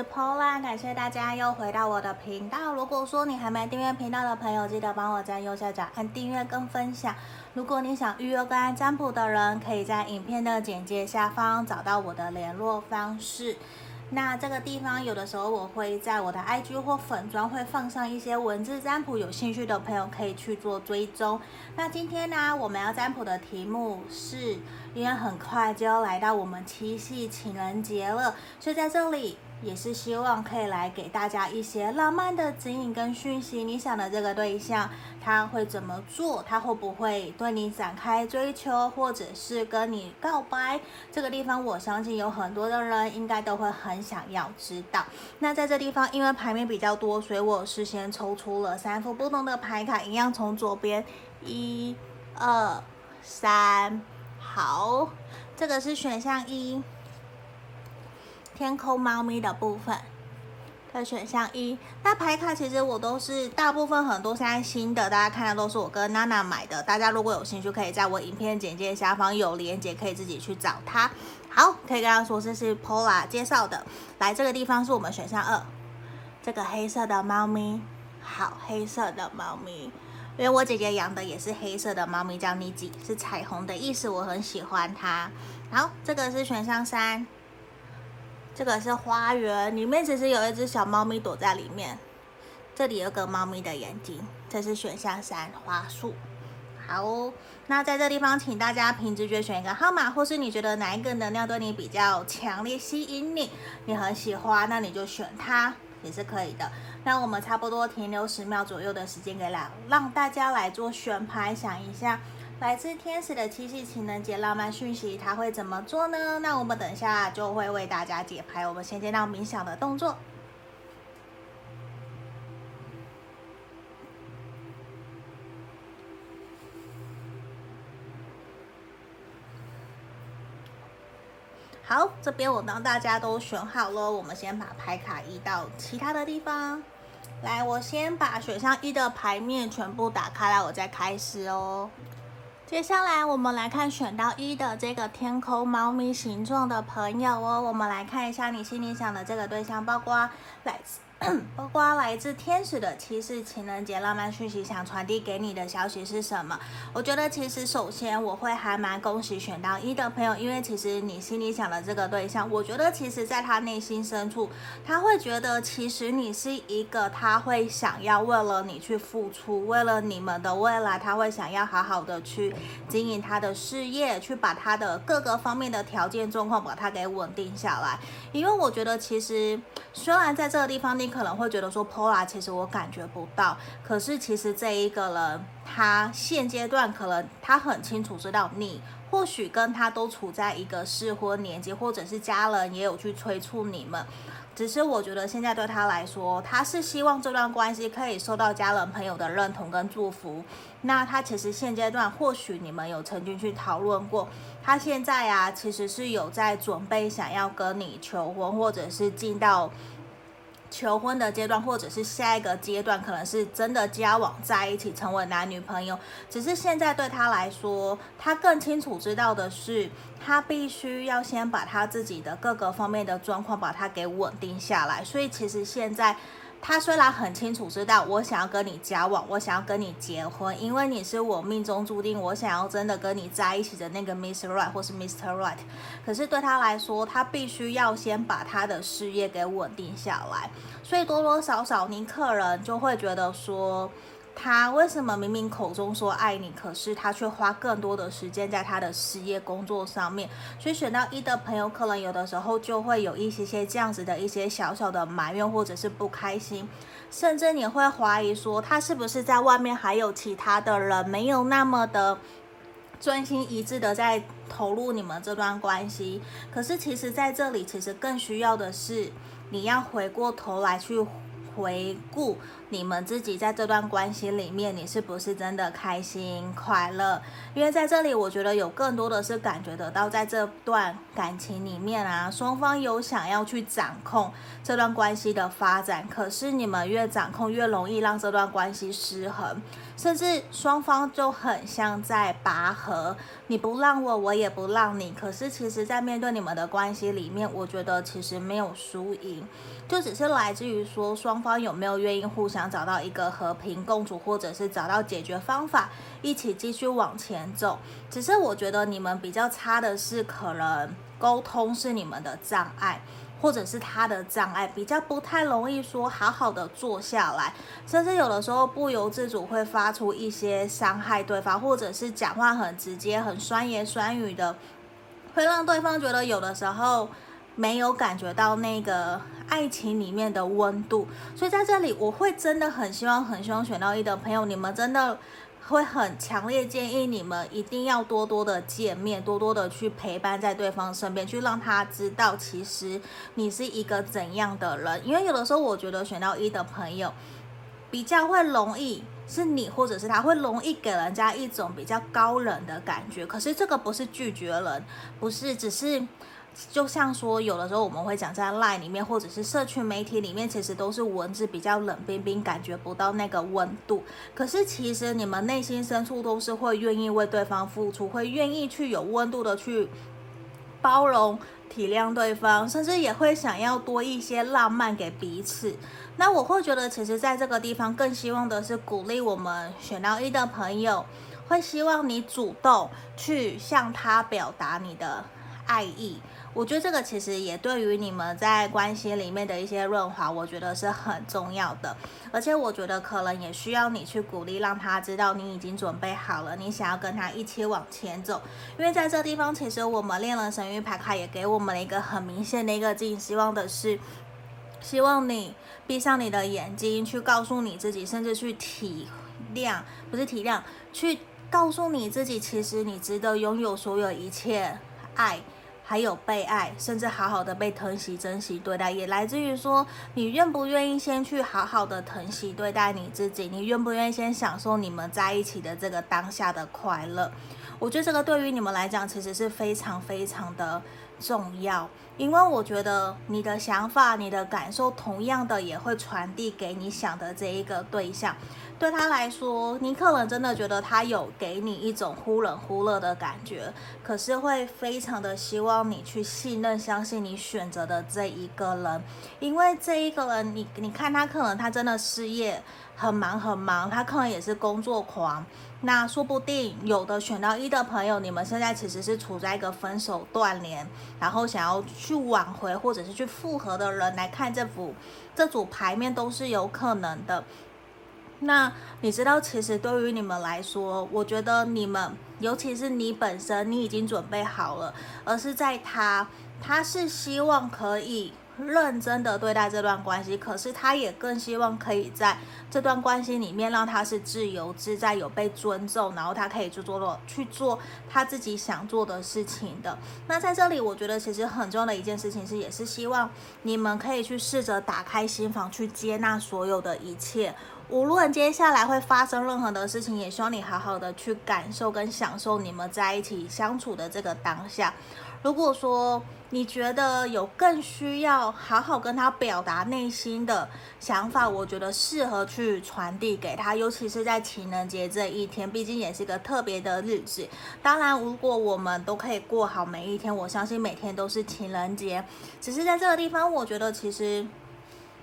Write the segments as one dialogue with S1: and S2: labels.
S1: 是 Paula，感谢大家又回到我的频道。如果说你还没订阅频道的朋友，记得帮我在右下角按订阅跟分享。如果你想预约个案占卜的人，可以在影片的简介下方找到我的联络方式。那这个地方有的时候我会在我的 IG 或粉专会放上一些文字占卜，有兴趣的朋友可以去做追踪。那今天呢，我们要占卜的题目是，因为很快就要来到我们七夕情人节了，所以在这里。也是希望可以来给大家一些浪漫的指引跟讯息。你想的这个对象，他会怎么做？他会不会对你展开追求，或者是跟你告白？这个地方，我相信有很多的人应该都会很想要知道。那在这地方，因为牌面比较多，所以我事先抽出了三副不同的牌卡，一样从左边，一、二、三，好，这个是选项一。天空猫咪的部分的选项一，那牌卡其实我都是大部分很多现在新的，大家看的都是我跟娜娜买的。大家如果有兴趣，可以在我影片简介下方有连接，可以自己去找它。好，可以跟他说这是 Paula 介绍的。来，这个地方是我们选项二，这个黑色的猫咪。好，黑色的猫咪，因为我姐姐养的也是黑色的猫咪，叫妮吉，是彩虹的意思，我很喜欢它。好，这个是选项三。这个是花园，里面其实有一只小猫咪躲在里面。这里有个猫咪的眼睛。这是选项三，花束。好哦，那在这地方，请大家凭直觉选一个号码，或是你觉得哪一个能量对你比较强烈吸引你，你很喜欢，那你就选它也是可以的。那我们差不多停留十秒左右的时间，给来让大家来做选牌，想一下。来自天使的七夕情人节浪漫讯息，他会怎么做呢？那我们等一下就会为大家解牌。我们先接到冥想的动作。好，这边我当大家都选好了，我们先把牌卡移到其他的地方。来，我先把选项一的牌面全部打开来，我再开始哦。接下来我们来看选到一的这个天空猫咪形状的朋友哦，我们来看一下你心里想的这个对象，包括来自。包括来自天使的七夕情人节浪漫讯息，想传递给你的消息是什么？我觉得其实首先我会还蛮恭喜选到一的朋友，因为其实你心里想的这个对象，我觉得其实在他内心深处，他会觉得其实你是一个他会想要为了你去付出，为了你们的未来，他会想要好好的去经营他的事业，去把他的各个方面的条件状况把它给稳定下来。因为我觉得其实虽然在这个地方你。可能会觉得说，Pola 其实我感觉不到。可是其实这一个人，他现阶段可能他很清楚知道你，或许跟他都处在一个适婚年纪，或者是家人也有去催促你们。只是我觉得现在对他来说，他是希望这段关系可以受到家人朋友的认同跟祝福。那他其实现阶段，或许你们有曾经去讨论过，他现在啊，其实是有在准备想要跟你求婚，或者是进到。求婚的阶段，或者是下一个阶段，可能是真的交往在一起，成为男女朋友。只是现在对他来说，他更清楚知道的是，他必须要先把他自己的各个方面的状况，把它给稳定下来。所以其实现在。他虽然很清楚知道我想要跟你交往，我想要跟你结婚，因为你是我命中注定，我想要真的跟你在一起的那个 Miss Right 或是 Mr. Right。可是对他来说，他必须要先把他的事业给稳定下来，所以多多少少，您客人就会觉得说。他为什么明明口中说爱你，可是他却花更多的时间在他的事业工作上面？所以选到一的朋友，可能有的时候就会有一些些这样子的一些小小的埋怨，或者是不开心，甚至你会怀疑说他是不是在外面还有其他的人，没有那么的专心一致的在投入你们这段关系。可是其实在这里，其实更需要的是你要回过头来去回顾。你们自己在这段关系里面，你是不是真的开心快乐？因为在这里，我觉得有更多的是感觉得到，在这段感情里面啊，双方有想要去掌控这段关系的发展，可是你们越掌控，越容易让这段关系失衡，甚至双方就很像在拔河，你不让我，我也不让你。可是其实，在面对你们的关系里面，我觉得其实没有输赢。就只是来自于说，双方有没有愿意互相想找到一个和平共处，或者是找到解决方法，一起继续往前走。只是我觉得你们比较差的是，可能沟通是你们的障碍，或者是他的障碍，比较不太容易说好好的坐下来，甚至有的时候不由自主会发出一些伤害对方，或者是讲话很直接、很酸言酸语的，会让对方觉得有的时候。没有感觉到那个爱情里面的温度，所以在这里我会真的很希望、很希望选到一的朋友，你们真的会很强烈建议你们一定要多多的见面，多多的去陪伴在对方身边，去让他知道其实你是一个怎样的人。因为有的时候我觉得选到一的朋友比较会容易是你或者是他会容易给人家一种比较高冷的感觉，可是这个不是拒绝人，不是只是。就像说，有的时候我们会讲在 LINE 里面，或者是社群媒体里面，其实都是文字比较冷冰冰，感觉不到那个温度。可是其实你们内心深处都是会愿意为对方付出，会愿意去有温度的去包容、体谅对方，甚至也会想要多一些浪漫给彼此。那我会觉得，其实在这个地方更希望的是鼓励我们选到一的朋友，会希望你主动去向他表达你的爱意。我觉得这个其实也对于你们在关系里面的一些润滑，我觉得是很重要的。而且我觉得可能也需要你去鼓励，让他知道你已经准备好了，你想要跟他一起往前走。因为在这地方，其实我们恋人神域牌卡也给我们了一个很明显的一个指引，希望的是，希望你闭上你的眼睛，去告诉你自己，甚至去体谅，不是体谅，去告诉你自己，其实你值得拥有所有一切爱。还有被爱，甚至好好的被疼惜、珍惜对待，也来自于说你愿不愿意先去好好的疼惜对待你自己，你愿不愿意先享受你们在一起的这个当下的快乐？我觉得这个对于你们来讲，其实是非常非常的重要，因为我觉得你的想法、你的感受，同样的也会传递给你想的这一个对象。对他来说，你可能真的觉得他有给你一种忽冷忽热的感觉，可是会非常的希望你去信任、相信你选择的这一个人，因为这一个人，你你看他可能他真的事业很忙很忙，他可能也是工作狂。那说不定有的选到一的朋友，你们现在其实是处在一个分手断联，然后想要去挽回或者是去复合的人来看这幅这组牌面都是有可能的。那你知道，其实对于你们来说，我觉得你们，尤其是你本身，你已经准备好了，而是在他，他是希望可以认真的对待这段关系，可是他也更希望可以在这段关系里面让他是自由自在、有被尊重，然后他可以去做做去做他自己想做的事情的。那在这里，我觉得其实很重要的一件事情是，也是希望你们可以去试着打开心房，去接纳所有的一切。无论接下来会发生任何的事情，也希望你好好的去感受跟享受你们在一起相处的这个当下。如果说你觉得有更需要好好跟他表达内心的想法，我觉得适合去传递给他，尤其是在情人节这一天，毕竟也是一个特别的日子。当然，如果我们都可以过好每一天，我相信每天都是情人节。只是在这个地方，我觉得其实。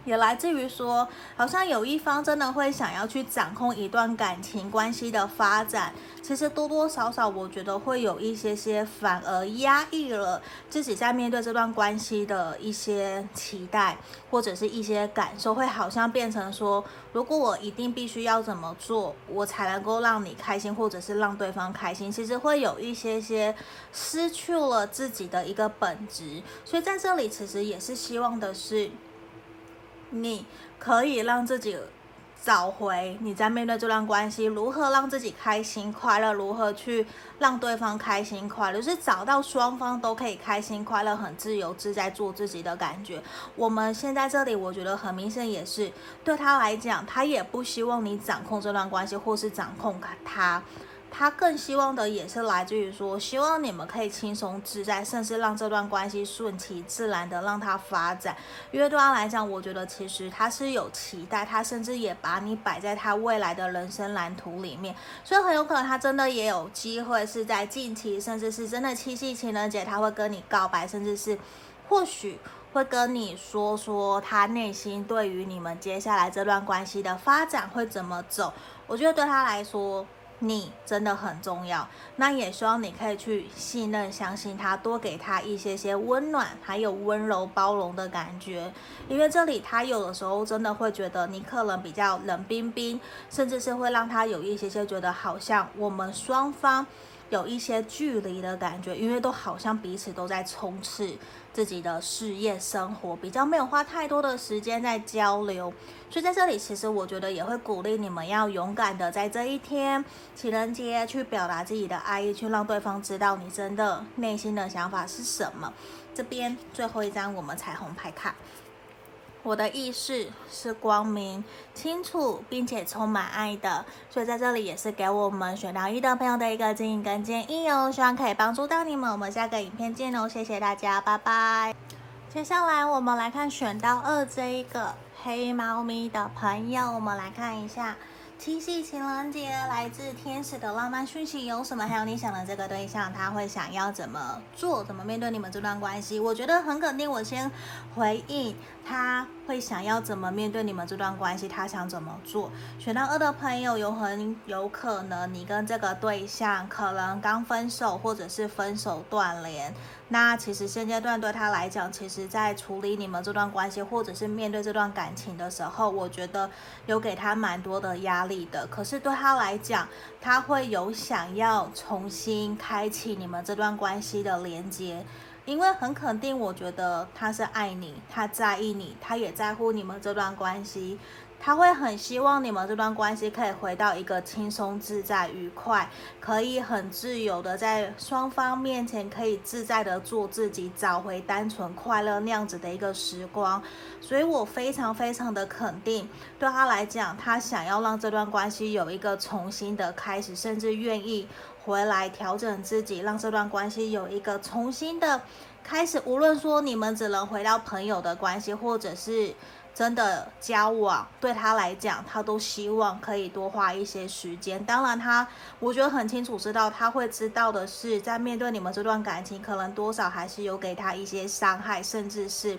S1: 也来自于说，好像有一方真的会想要去掌控一段感情关系的发展，其实多多少少我觉得会有一些些反而压抑了自己在面对这段关系的一些期待，或者是一些感受，会好像变成说，如果我一定必须要怎么做，我才能够让你开心，或者是让对方开心，其实会有一些些失去了自己的一个本质，所以在这里其实也是希望的是。你可以让自己找回你在面对这段关系，如何让自己开心快乐，如何去让对方开心快乐，就是找到双方都可以开心快乐、很自由自在做自己的感觉。我们现在这里，我觉得很明显也是对他来讲，他也不希望你掌控这段关系，或是掌控他。他更希望的也是来自于说，希望你们可以轻松自在，甚至让这段关系顺其自然的让他发展。因为对他来讲，我觉得其实他是有期待，他甚至也把你摆在他未来的人生蓝图里面，所以很有可能他真的也有机会是在近期，甚至是真的七夕情人节，他会跟你告白，甚至是或许会跟你说说他内心对于你们接下来这段关系的发展会怎么走。我觉得对他来说。你真的很重要，那也希望你可以去信任、相信他，多给他一些些温暖，还有温柔包容的感觉。因为这里他有的时候真的会觉得你可能比较冷冰冰，甚至是会让他有一些些觉得好像我们双方有一些距离的感觉，因为都好像彼此都在冲刺。自己的事业生活比较没有花太多的时间在交流，所以在这里其实我觉得也会鼓励你们要勇敢的在这一天情人节去表达自己的爱意，去让对方知道你真的内心的想法是什么。这边最后一张我们彩虹牌卡。我的意识是光明、清楚，并且充满爱的，所以在这里也是给我们选到一的朋友的一个建议跟建议哦，希望可以帮助到你们。我们下个影片见哦，谢谢大家，拜拜。接下来我们来看选到二这一个黑猫咪的朋友，我们来看一下。七夕情人节，来自天使的浪漫讯息有什么？还有你想的这个对象，他会想要怎么做？怎么面对你们这段关系？我觉得很肯定。我先回应，他会想要怎么面对你们这段关系？他想怎么做？选到二的朋友，有很有可能你跟这个对象可能刚分手，或者是分手断联。那其实现阶段对他来讲，其实在处理你们这段关系，或者是面对这段感情的时候，我觉得有给他蛮多的压力的。可是对他来讲，他会有想要重新开启你们这段关系的连接，因为很肯定，我觉得他是爱你，他在意你，他也在乎你们这段关系。他会很希望你们这段关系可以回到一个轻松自在、愉快，可以很自由的在双方面前可以自在的做自己，找回单纯快乐那样子的一个时光。所以我非常非常的肯定，对他来讲，他想要让这段关系有一个重新的开始，甚至愿意回来调整自己，让这段关系有一个重新的开始。无论说你们只能回到朋友的关系，或者是。真的交往对他来讲，他都希望可以多花一些时间。当然，他我觉得很清楚知道，他会知道的是，在面对你们这段感情，可能多少还是有给他一些伤害，甚至是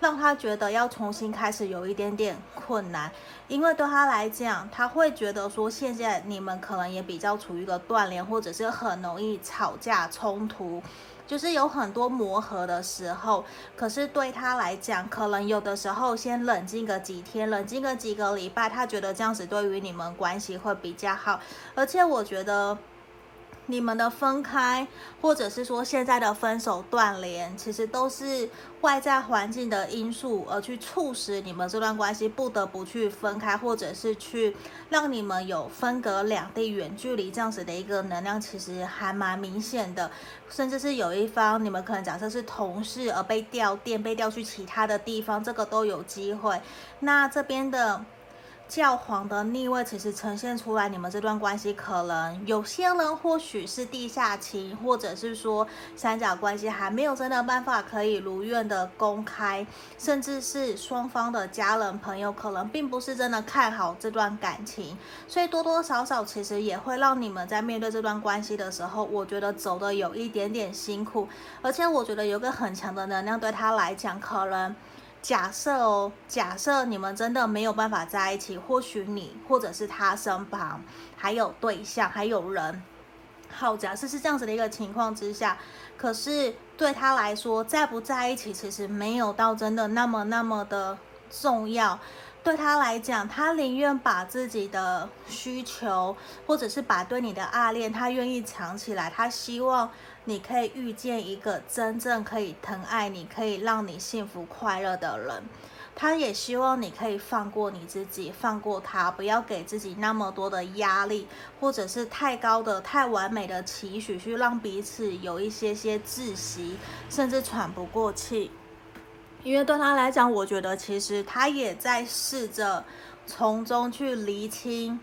S1: 让他觉得要重新开始有一点点困难。因为对他来讲，他会觉得说，现在你们可能也比较处于一个断联，或者是很容易吵架冲突。就是有很多磨合的时候，可是对他来讲，可能有的时候先冷静个几天，冷静个几个礼拜，他觉得这样子对于你们关系会比较好，而且我觉得。你们的分开，或者是说现在的分手断联，其实都是外在环境的因素，而去促使你们这段关系不得不去分开，或者是去让你们有分隔两地、远距离这样子的一个能量，其实还蛮明显的。甚至是有一方，你们可能假设是同事而被调电、被调去其他的地方，这个都有机会。那这边的。教皇的逆位其实呈现出来，你们这段关系可能有些人或许是地下情，或者是说三角关系还没有真的办法可以如愿的公开，甚至是双方的家人朋友可能并不是真的看好这段感情，所以多多少少其实也会让你们在面对这段关系的时候，我觉得走得有一点点辛苦，而且我觉得有个很强的能量对他来讲可能。假设哦，假设你们真的没有办法在一起，或许你或者是他身旁还有对象，还有人。好，假设是这样子的一个情况之下，可是对他来说，在不在一起其实没有到真的那么那么的重要。对他来讲，他宁愿把自己的需求，或者是把对你的爱恋，他愿意藏起来。他希望。你可以遇见一个真正可以疼爱你、可以让你幸福快乐的人。他也希望你可以放过你自己，放过他，不要给自己那么多的压力，或者是太高的、太完美的期许，去让彼此有一些些窒息，甚至喘不过气。因为对他来讲，我觉得其实他也在试着从中去厘清。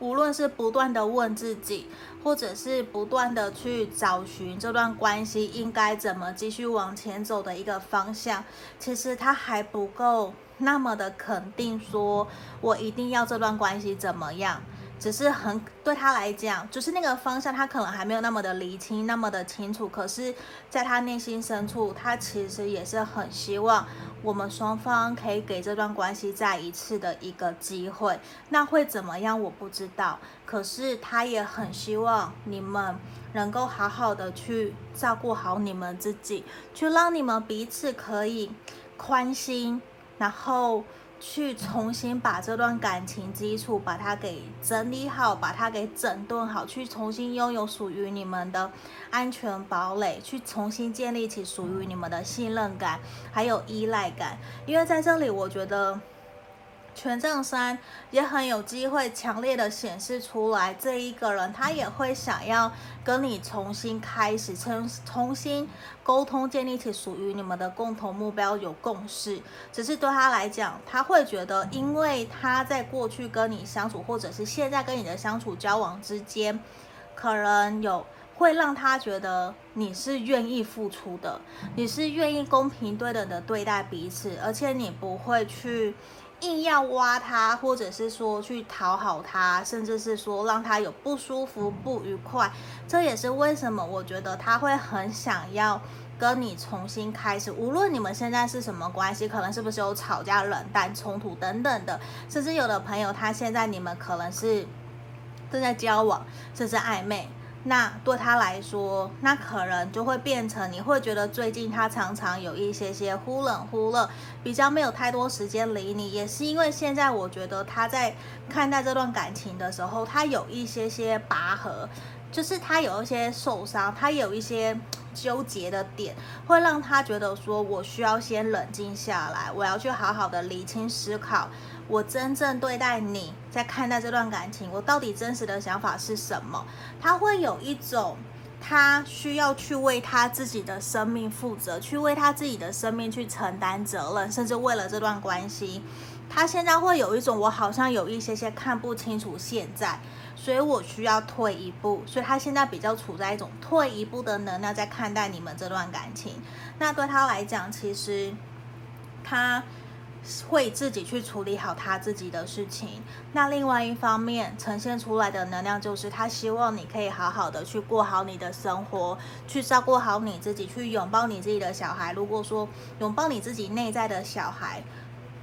S1: 无论是不断的问自己，或者是不断的去找寻这段关系应该怎么继续往前走的一个方向，其实他还不够那么的肯定，说我一定要这段关系怎么样。只是很对他来讲，就是那个方向，他可能还没有那么的厘清，那么的清楚。可是，在他内心深处，他其实也是很希望我们双方可以给这段关系再一次的一个机会。那会怎么样？我不知道。可是，他也很希望你们能够好好的去照顾好你们自己，去让你们彼此可以宽心，然后。去重新把这段感情基础把它给整理好，把它给整顿好，去重新拥有属于你们的安全堡垒，去重新建立起属于你们的信任感，还有依赖感。因为在这里，我觉得。权杖三也很有机会强烈的显示出来，这一个人他也会想要跟你重新开始，重重新沟通，建立起属于你们的共同目标，有共识。只是对他来讲，他会觉得，因为他在过去跟你相处，或者是现在跟你的相处交往之间，可能有会让他觉得你是愿意付出的，你是愿意公平对等的对待彼此，而且你不会去。硬要挖他，或者是说去讨好他，甚至是说让他有不舒服、不愉快，这也是为什么我觉得他会很想要跟你重新开始。无论你们现在是什么关系，可能是不是有吵架、冷淡、冲突等等的，甚至有的朋友他现在你们可能是正在交往，甚至暧昧。那对他来说，那可能就会变成你会觉得最近他常常有一些些忽冷忽热，比较没有太多时间理你，也是因为现在我觉得他在看待这段感情的时候，他有一些些拔河，就是他有一些受伤，他有一些纠结的点，会让他觉得说我需要先冷静下来，我要去好好的理清思考。我真正对待你，在看待这段感情，我到底真实的想法是什么？他会有一种，他需要去为他自己的生命负责，去为他自己的生命去承担责任，甚至为了这段关系，他现在会有一种，我好像有一些些看不清楚现在，所以我需要退一步，所以他现在比较处在一种退一步的能量在看待你们这段感情。那对他来讲，其实他。会自己去处理好他自己的事情。那另外一方面呈现出来的能量就是，他希望你可以好好的去过好你的生活，去照顾好你自己，去拥抱你自己的小孩。如果说拥抱你自己内在的小孩，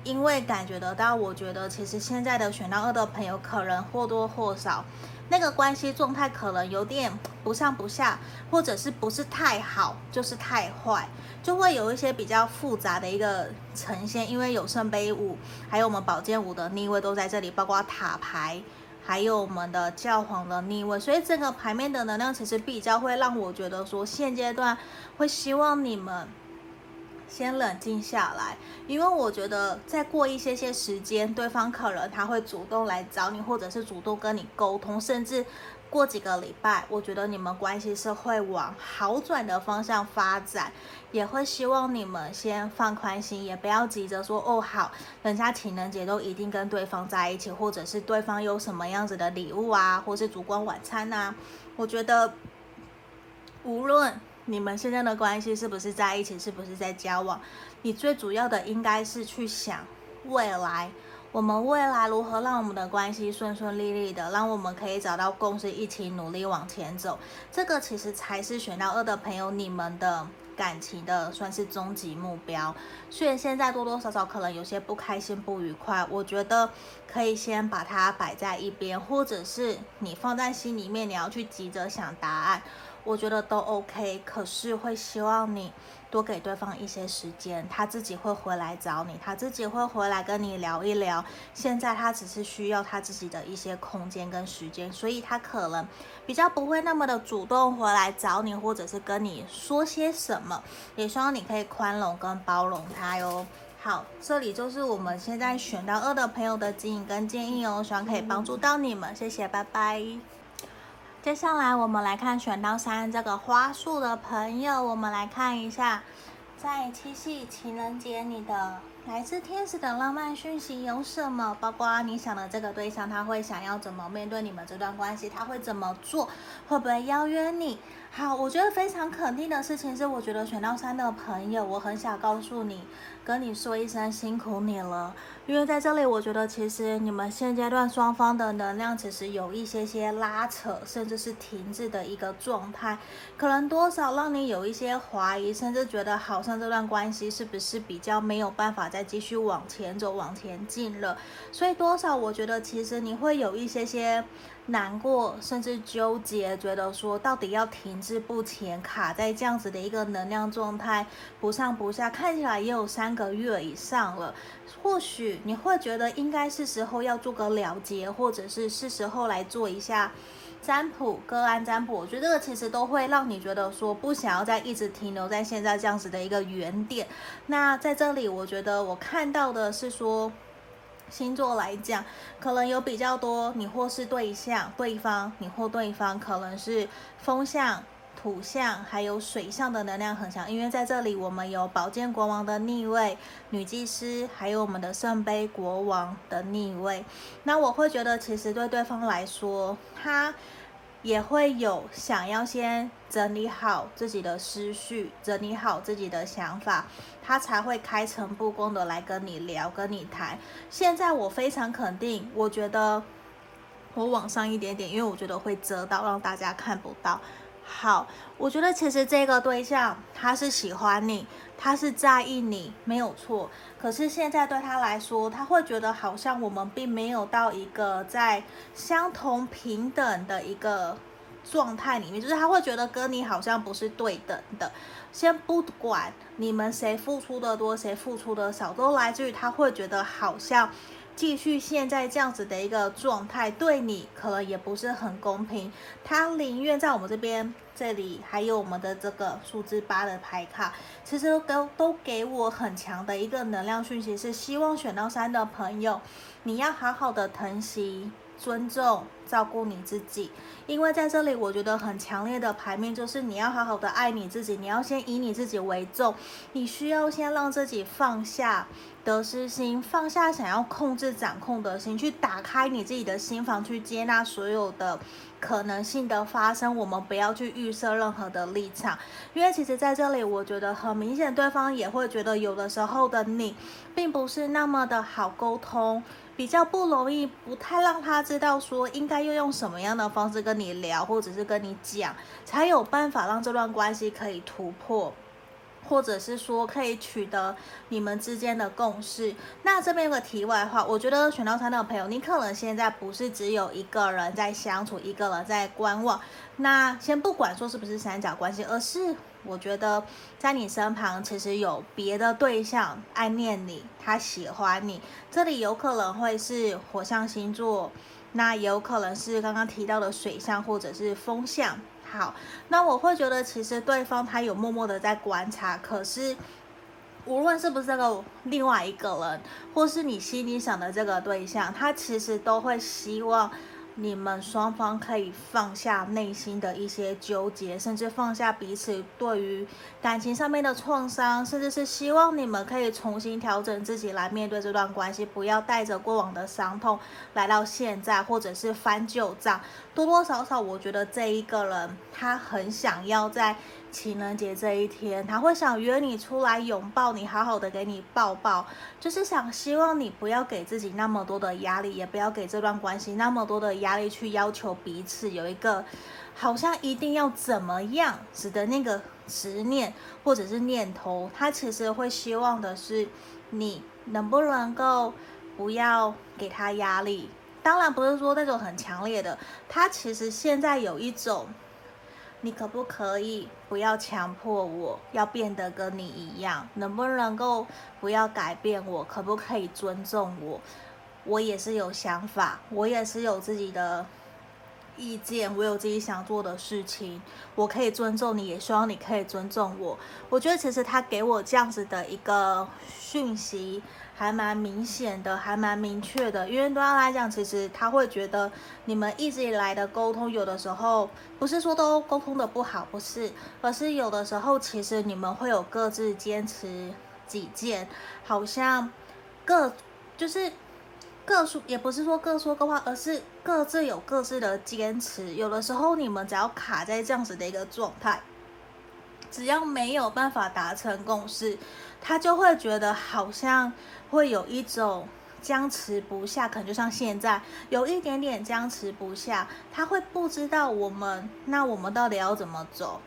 S1: 因为感觉得到，我觉得其实现在的选到二的朋友，可能或多或少。那个关系状态可能有点不上不下，或者是不是太好，就是太坏，就会有一些比较复杂的一个呈现。因为有圣杯五，还有我们宝剑五的逆位都在这里，包括塔牌，还有我们的教皇的逆位，所以整个牌面的能量其实比较会让我觉得说，现阶段会希望你们。先冷静下来，因为我觉得再过一些些时间，对方可能他会主动来找你，或者是主动跟你沟通，甚至过几个礼拜，我觉得你们关系是会往好转的方向发展，也会希望你们先放宽心，也不要急着说哦好，人家情人节都一定跟对方在一起，或者是对方有什么样子的礼物啊，或是烛光晚餐啊，我觉得无论。你们现在的关系是不是在一起？是不是在交往？你最主要的应该是去想未来，我们未来如何让我们的关系顺顺利利的，让我们可以找到共识，一起努力往前走。这个其实才是选到二的朋友，你们的感情的算是终极目标。虽然现在多多少少可能有些不开心、不愉快，我觉得可以先把它摆在一边，或者是你放在心里面，你要去急着想答案。我觉得都 OK，可是会希望你多给对方一些时间，他自己会回来找你，他自己会回来跟你聊一聊。现在他只是需要他自己的一些空间跟时间，所以他可能比较不会那么的主动回来找你，或者是跟你说些什么。也希望你可以宽容跟包容他哟。好，这里就是我们现在选到二的朋友的指引跟建议哦，希望可以帮助到你们，谢谢，拜拜。接下来我们来看选到三这个花束的朋友，我们来看一下，在七夕情人节你的。来自天使的浪漫讯息有什么？包括你想的这个对象，他会想要怎么面对你们这段关系？他会怎么做？会不会邀约你？好，我觉得非常肯定的事情是，我觉得选到三的朋友，我很想告诉你，跟你说一声辛苦你了。因为在这里，我觉得其实你们现阶段双方的能量其实有一些些拉扯，甚至是停滞的一个状态，可能多少让你有一些怀疑，甚至觉得好像这段关系是不是比较没有办法再继续往前走、往前进了。所以多少我觉得其实你会有一些些难过，甚至纠结，觉得说到底要停滞不前，卡在这样子的一个能量状态，不上不下，看起来也有三个月以上了，或许。你会觉得应该是时候要做个了结，或者是是时候来做一下占卜、个案占卜。我觉得这个其实都会让你觉得说不想要再一直停留在现在这样子的一个原点。那在这里，我觉得我看到的是说，星座来讲，可能有比较多你或是对象、对方，你或对方可能是风象。土象还有水象的能量很强，因为在这里我们有宝剑国王的逆位、女祭司，还有我们的圣杯国王的逆位。那我会觉得，其实对对方来说，他也会有想要先整理好自己的思绪，整理好自己的想法，他才会开诚布公的来跟你聊、跟你谈。现在我非常肯定，我觉得我往上一点点，因为我觉得会遮到，让大家看不到。好，我觉得其实这个对象他是喜欢你，他是在意你，没有错。可是现在对他来说，他会觉得好像我们并没有到一个在相同平等的一个状态里面，就是他会觉得跟你好像不是对等的。先不管你们谁付出的多，谁付出的少，都来自于他会觉得好像。继续现在这样子的一个状态，对你可能也不是很公平。他宁愿在我们这边，这里还有我们的这个数字八的牌卡，其实都都给我很强的一个能量讯息，是希望选到三的朋友，你要好好的疼惜。尊重、照顾你自己，因为在这里，我觉得很强烈的牌面就是你要好好的爱你自己，你要先以你自己为重，你需要先让自己放下得失心，放下想要控制、掌控的心，去打开你自己的心房，去接纳所有的可能性的发生。我们不要去预设任何的立场，因为其实在这里，我觉得很明显，对方也会觉得有的时候的你，并不是那么的好沟通。比较不容易，不太让他知道说应该要用什么样的方式跟你聊，或者是跟你讲，才有办法让这段关系可以突破，或者是说可以取得你们之间的共识。那这边有个题外话，我觉得选到三的朋友，你可能现在不是只有一个人在相处，一个人在观望。那先不管说是不是三角关系，而是。我觉得在你身旁，其实有别的对象爱念你，他喜欢你。这里有可能会是火象星座，那也有可能是刚刚提到的水象或者是风象。好，那我会觉得其实对方他有默默的在观察，可是无论是不是这个另外一个人，或是你心里想的这个对象，他其实都会希望。你们双方可以放下内心的一些纠结，甚至放下彼此对于感情上面的创伤，甚至是希望你们可以重新调整自己来面对这段关系，不要带着过往的伤痛来到现在，或者是翻旧账。多多少少，我觉得这一个人他很想要在。情人节这一天，他会想约你出来拥抱你，好好的给你抱抱，就是想希望你不要给自己那么多的压力，也不要给这段关系那么多的压力，去要求彼此有一个好像一定要怎么样，使得那个执念或者是念头，他其实会希望的是你能不能够不要给他压力，当然不是说那种很强烈的，他其实现在有一种。你可不可以不要强迫我要变得跟你一样？能不能够不要改变我？可不可以尊重我？我也是有想法，我也是有自己的意见，我有自己想做的事情，我可以尊重你，也希望你可以尊重我。我觉得其实他给我这样子的一个讯息。还蛮明显的，还蛮明确的。因为对他来讲，其实他会觉得你们一直以来的沟通，有的时候不是说都沟通的不好，不是，而是有的时候其实你们会有各自坚持己见，好像各就是各说，也不是说各说各话，而是各自有各自的坚持。有的时候你们只要卡在这样子的一个状态。只要没有办法达成共识，他就会觉得好像会有一种僵持不下，可能就像现在有一点点僵持不下，他会不知道我们，那我们到底要怎么走？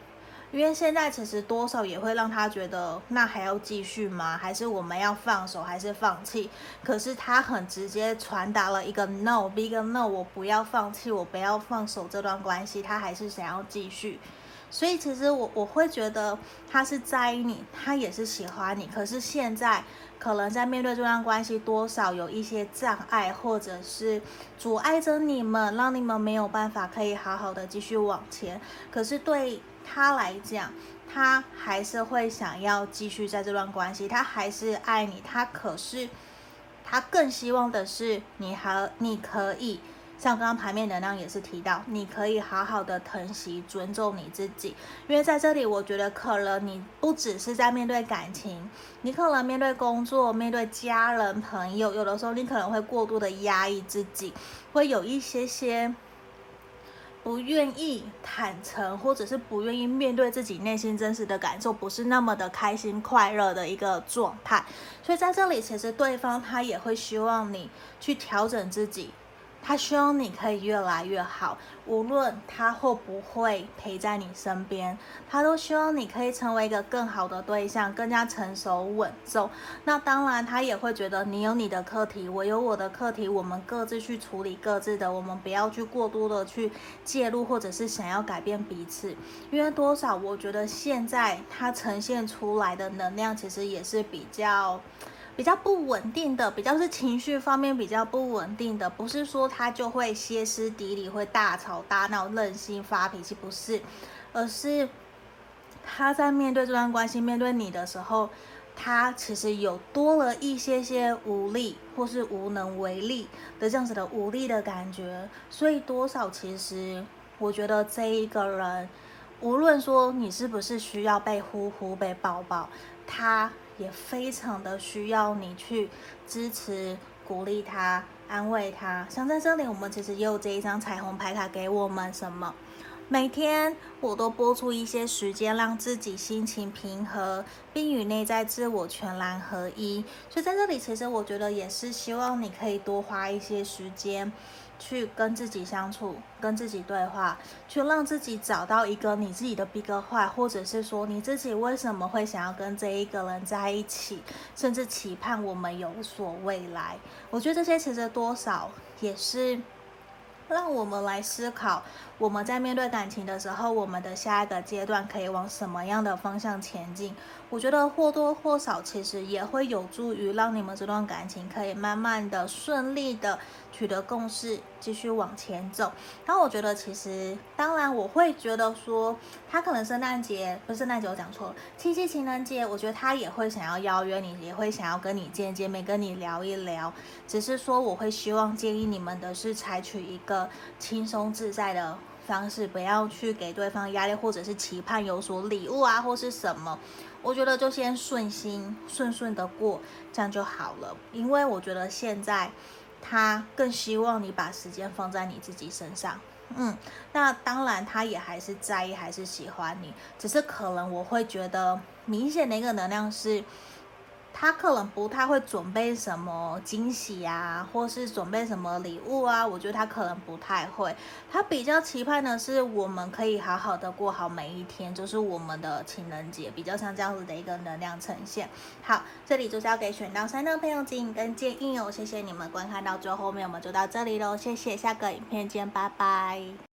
S1: 因为现在其实多少也会让他觉得，那还要继续吗？还是我们要放手，还是放弃？可是他很直接传达了一个 no，big no，我不要放弃，我不要放手这段关系，他还是想要继续。所以其实我我会觉得他是在意你，他也是喜欢你。可是现在可能在面对这段关系，多少有一些障碍，或者是阻碍着你们，让你们没有办法可以好好的继续往前。可是对他来讲，他还是会想要继续在这段关系，他还是爱你。他可是他更希望的是你和你可以。像刚刚牌面能量也是提到，你可以好好的疼惜、尊重你自己，因为在这里，我觉得可能你不只是在面对感情，你可能面对工作、面对家人、朋友，有的时候你可能会过度的压抑自己，会有一些些不愿意坦诚，或者是不愿意面对自己内心真实的感受，不是那么的开心快乐的一个状态。所以在这里，其实对方他也会希望你去调整自己。他希望你可以越来越好，无论他会不会陪在你身边，他都希望你可以成为一个更好的对象，更加成熟稳重。那当然，他也会觉得你有你的课题，我有我的课题，我们各自去处理各自的，我们不要去过多的去介入，或者是想要改变彼此。因为多少，我觉得现在他呈现出来的能量，其实也是比较。比较不稳定的，比较是情绪方面比较不稳定的，不是说他就会歇斯底里，会大吵大闹、任性发脾气，不是，而是他在面对这段关系、面对你的时候，他其实有多了一些些无力或是无能为力的这样子的无力的感觉，所以多少其实我觉得这一个人，无论说你是不是需要被呼呼、被抱抱，他。也非常的需要你去支持、鼓励他、安慰他。像在这里，我们其实也有这一张彩虹牌卡给我们什么？每天我都拨出一些时间，让自己心情平和，并与内在自我全然合一。所以在这里，其实我觉得也是希望你可以多花一些时间。去跟自己相处，跟自己对话，去让自己找到一个你自己的 big 坏或者是说你自己为什么会想要跟这一个人在一起，甚至期盼我们有所未来。我觉得这些其实多少也是。让我们来思考，我们在面对感情的时候，我们的下一个阶段可以往什么样的方向前进？我觉得或多或少，其实也会有助于让你们这段感情可以慢慢的顺利的取得共识，继续往前走。然后我觉得，其实当然我会觉得说，他可能圣诞节不是圣诞节，我讲错了，七夕情人节，我觉得他也会想要邀约你，也会想要跟你见见面，跟你聊一聊。只是说，我会希望建议你们的是采取一个。轻松自在的方式，不要去给对方压力，或者是期盼有所礼物啊，或是什么。我觉得就先顺心顺顺的过，这样就好了。因为我觉得现在他更希望你把时间放在你自己身上。嗯，那当然他也还是在意，还是喜欢你，只是可能我会觉得明显的一个能量是。他可能不太会准备什么惊喜啊，或是准备什么礼物啊，我觉得他可能不太会。他比较期盼的是我们可以好好的过好每一天，就是我们的情人节，比较像这样子的一个能量呈现。好，这里就是要给选到三的朋友指引跟建议哦。谢谢你们观看到最后面，我们就到这里喽，谢谢，下个影片见，拜拜。